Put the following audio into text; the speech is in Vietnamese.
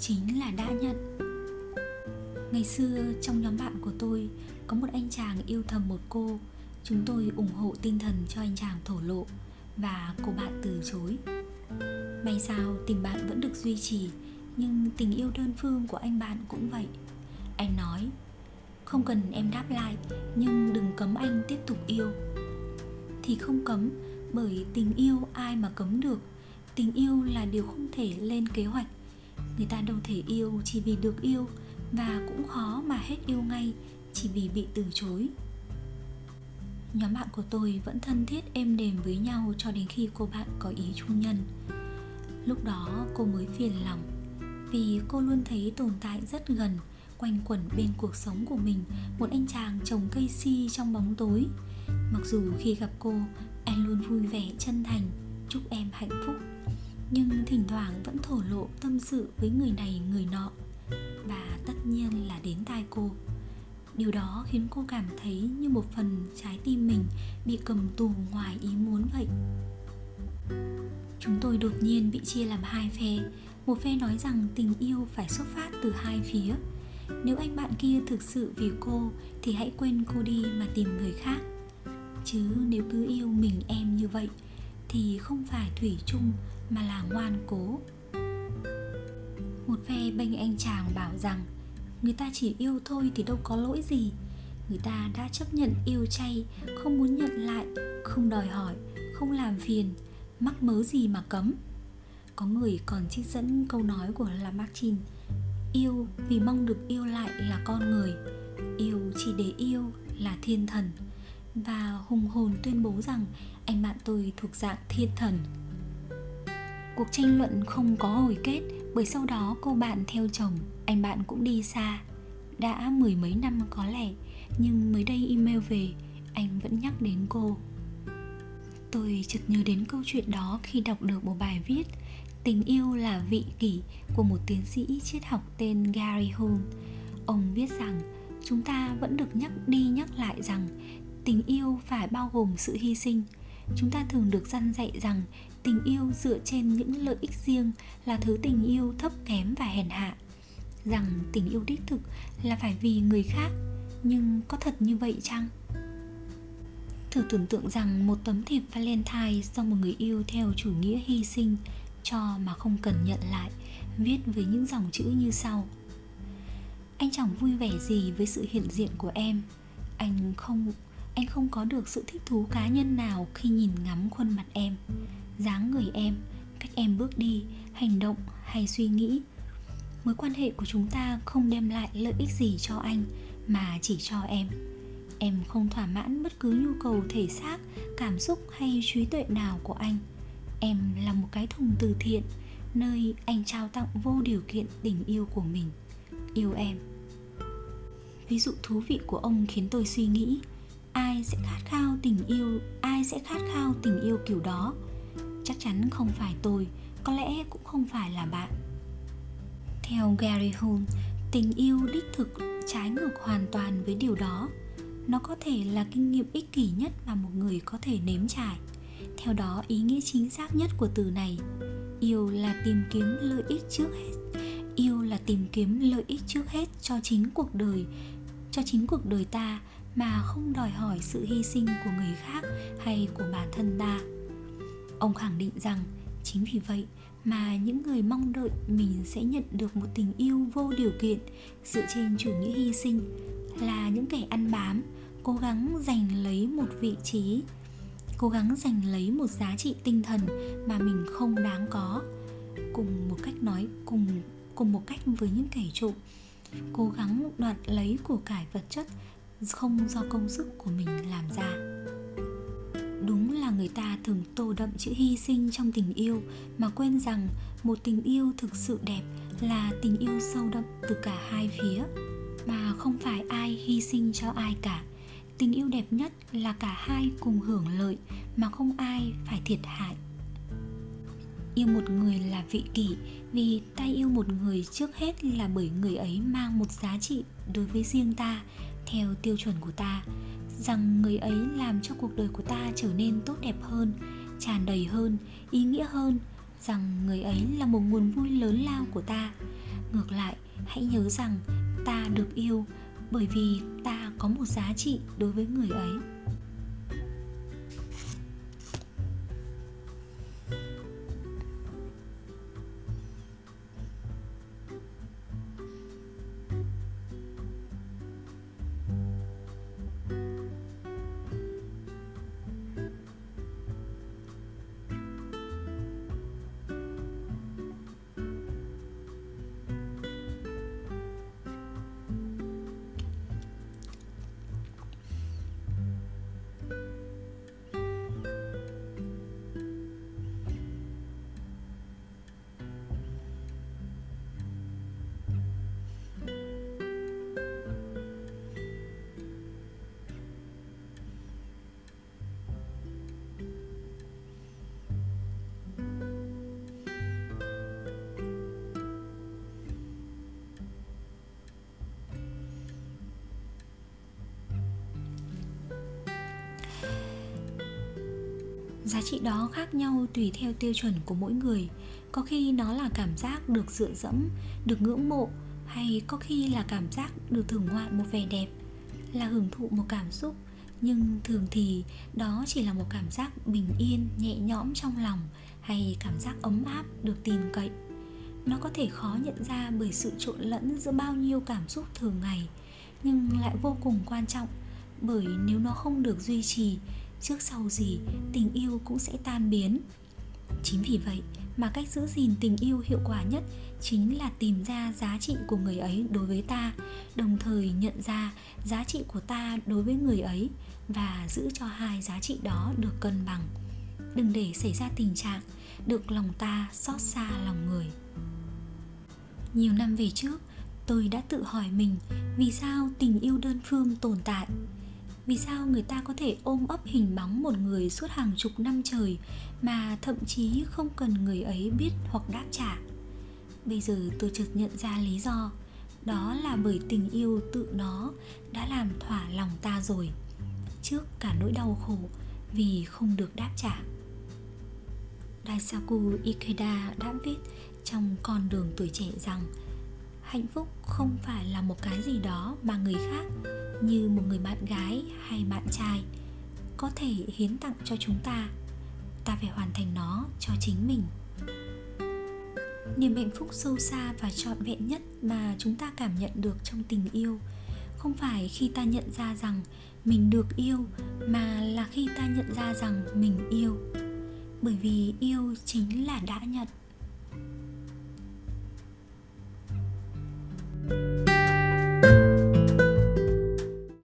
chính là đã nhận. Ngày xưa trong nhóm bạn của tôi có một anh chàng yêu thầm một cô. Chúng tôi ủng hộ tinh thần cho anh chàng thổ lộ và cô bạn từ chối. May sao tình bạn vẫn được duy trì, nhưng tình yêu đơn phương của anh bạn cũng vậy. Anh nói, không cần em đáp lại, nhưng đừng cấm anh tiếp tục yêu. Thì không cấm, bởi tình yêu ai mà cấm được. Tình yêu là điều không thể lên kế hoạch người ta đâu thể yêu chỉ vì được yêu và cũng khó mà hết yêu ngay chỉ vì bị từ chối. Nhóm bạn của tôi vẫn thân thiết êm đềm với nhau cho đến khi cô bạn có ý chung nhân. Lúc đó cô mới phiền lòng vì cô luôn thấy tồn tại rất gần, quanh quẩn bên cuộc sống của mình một anh chàng trồng cây si trong bóng tối. Mặc dù khi gặp cô, anh luôn vui vẻ chân thành, chúc em hạnh phúc nhưng thỉnh thoảng vẫn thổ lộ tâm sự với người này, người nọ. Và tất nhiên là đến tai cô. Điều đó khiến cô cảm thấy như một phần trái tim mình bị cầm tù ngoài ý muốn vậy. Chúng tôi đột nhiên bị chia làm hai phe. Một phe nói rằng tình yêu phải xuất phát từ hai phía. Nếu anh bạn kia thực sự vì cô, thì hãy quên cô đi mà tìm người khác. Chứ nếu cứ yêu mình em như vậy thì không phải thủy chung mà là ngoan cố. Một phe bênh anh chàng bảo rằng, người ta chỉ yêu thôi thì đâu có lỗi gì. Người ta đã chấp nhận yêu chay, không muốn nhận lại, không đòi hỏi, không làm phiền, mắc mớ gì mà cấm. Có người còn trích dẫn câu nói của là martin yêu vì mong được yêu lại là con người, yêu chỉ để yêu là thiên thần. Và hùng hồn tuyên bố rằng anh bạn tôi thuộc dạng thiên thần. Cuộc tranh luận không có hồi kết, bởi sau đó cô bạn theo chồng, anh bạn cũng đi xa. Đã mười mấy năm có lẽ, nhưng mới đây email về, anh vẫn nhắc đến cô. Tôi chợt nhớ đến câu chuyện đó khi đọc được một bài viết, tình yêu là vị kỷ của một tiến sĩ triết học tên gary hume ông viết rằng, chúng ta vẫn được nhắc đi nhắc lại rằng, tình yêu phải bao gồm sự hy sinh chúng ta thường được dăn dạy rằng tình yêu dựa trên những lợi ích riêng là thứ tình yêu thấp kém và hèn hạ. Rằng tình yêu đích thực là phải vì người khác, nhưng có thật như vậy chăng? Thử tưởng tượng rằng một tấm thiệp valentine do một người yêu theo chủ nghĩa hy sinh cho mà không cần nhận lại, viết với những dòng chữ như sau. Anh chẳng vui vẻ gì với sự hiện diện của em. Anh không anh không có được sự thích thú cá nhân nào khi nhìn ngắm khuôn mặt em, dáng người em, cách em bước đi, hành động hay suy nghĩ. Mối quan hệ của chúng ta không đem lại lợi ích gì cho anh, mà chỉ cho em. Em không thỏa mãn bất cứ nhu cầu thể xác, cảm xúc hay trí tuệ nào của anh. Em là một cái thùng từ thiện, nơi anh trao tặng vô điều kiện tình yêu của mình. Yêu em. Ví dụ thú vị của ông khiến tôi suy nghĩ ai sẽ khát khao tình yêu, ai sẽ khát khao tình yêu kiểu đó? Chắc chắn không phải tôi, có lẽ cũng không phải là bạn. Theo gary Hull tình yêu đích thực trái ngược hoàn toàn với điều đó. Nó có thể là kinh nghiệm ích kỷ nhất mà một người có thể nếm trải. Theo đó, ý nghĩa chính xác nhất của từ này, yêu là tìm kiếm lợi ích trước hết, yêu là tìm kiếm lợi ích trước hết cho chính cuộc đời, cho chính cuộc đời ta mà không đòi hỏi sự hy sinh của người khác hay của bản thân ta. Ông khẳng định rằng chính vì vậy mà những người mong đợi mình sẽ nhận được một tình yêu vô điều kiện dựa trên chủ nghĩa hy sinh là những kẻ ăn bám, cố gắng giành lấy một vị trí, cố gắng giành lấy một giá trị tinh thần mà mình không đáng có. Cùng một cách nói, cùng cùng một cách với những kẻ trộm, cố gắng đoạt lấy của cải vật chất không do công sức của mình làm ra. Đúng là người ta thường tô đậm chữ hy sinh trong tình yêu, mà quên rằng một tình yêu thực sự đẹp là tình yêu sâu đậm từ cả hai phía, mà không phải ai hy sinh cho ai cả. Tình yêu đẹp nhất là cả hai cùng hưởng lợi, mà không ai phải thiệt hại. Yêu một người là vị kỷ, vì ta yêu một người trước hết là bởi người ấy mang một giá trị đối với riêng ta theo tiêu chuẩn của ta, rằng người ấy làm cho cuộc đời của ta trở nên tốt đẹp hơn, tràn đầy hơn, ý nghĩa hơn, rằng người ấy là một nguồn vui lớn lao của ta. Ngược lại, hãy nhớ rằng ta được yêu bởi vì ta có một giá trị đối với người ấy. Giá trị đó khác nhau tùy theo tiêu chuẩn của mỗi người. Có khi nó là cảm giác được dựa dẫm, được ngưỡng mộ, hay có khi là cảm giác được thưởng ngoạn một vẻ đẹp, là hưởng thụ một cảm xúc. Nhưng thường thì đó chỉ là một cảm giác bình yên, nhẹ nhõm trong lòng, hay cảm giác ấm áp được tin cậy. Nó có thể khó nhận ra bởi sự trộn lẫn giữa bao nhiêu cảm xúc thường ngày, nhưng lại vô cùng quan trọng, bởi nếu nó không được duy trì trước sau gì tình yêu cũng sẽ tan biến. Chính vì vậy mà cách giữ gìn tình yêu hiệu quả nhất chính là tìm ra giá trị của người ấy đối với ta, đồng thời nhận ra giá trị của ta đối với người ấy và giữ cho hai giá trị đó được cân bằng. Đừng để xảy ra tình trạng được lòng ta xót xa lòng người. Nhiều năm về trước, tôi đã tự hỏi mình vì sao tình yêu đơn phương tồn tại vì sao người ta có thể ôm ấp hình bóng một người suốt hàng chục năm trời mà thậm chí không cần người ấy biết hoặc đáp trả? Bây giờ tôi chợt nhận ra lý do. Đó là bởi tình yêu tự nó đã làm thỏa lòng ta rồi, trước cả nỗi đau khổ vì không được đáp trả. Daisaku Ikeda đã viết trong con đường tuổi trẻ rằng hạnh phúc không phải là một cái gì đó mà người khác, như một người bạn gái hay bạn trai, có thể hiến tặng cho chúng ta. Ta phải hoàn thành nó cho chính mình. Niềm hạnh phúc sâu xa và trọn vẹn nhất mà chúng ta cảm nhận được trong tình yêu không phải khi ta nhận ra rằng mình được yêu, mà là khi ta nhận ra rằng mình yêu. Bởi vì yêu chính là đã nhận. Bye.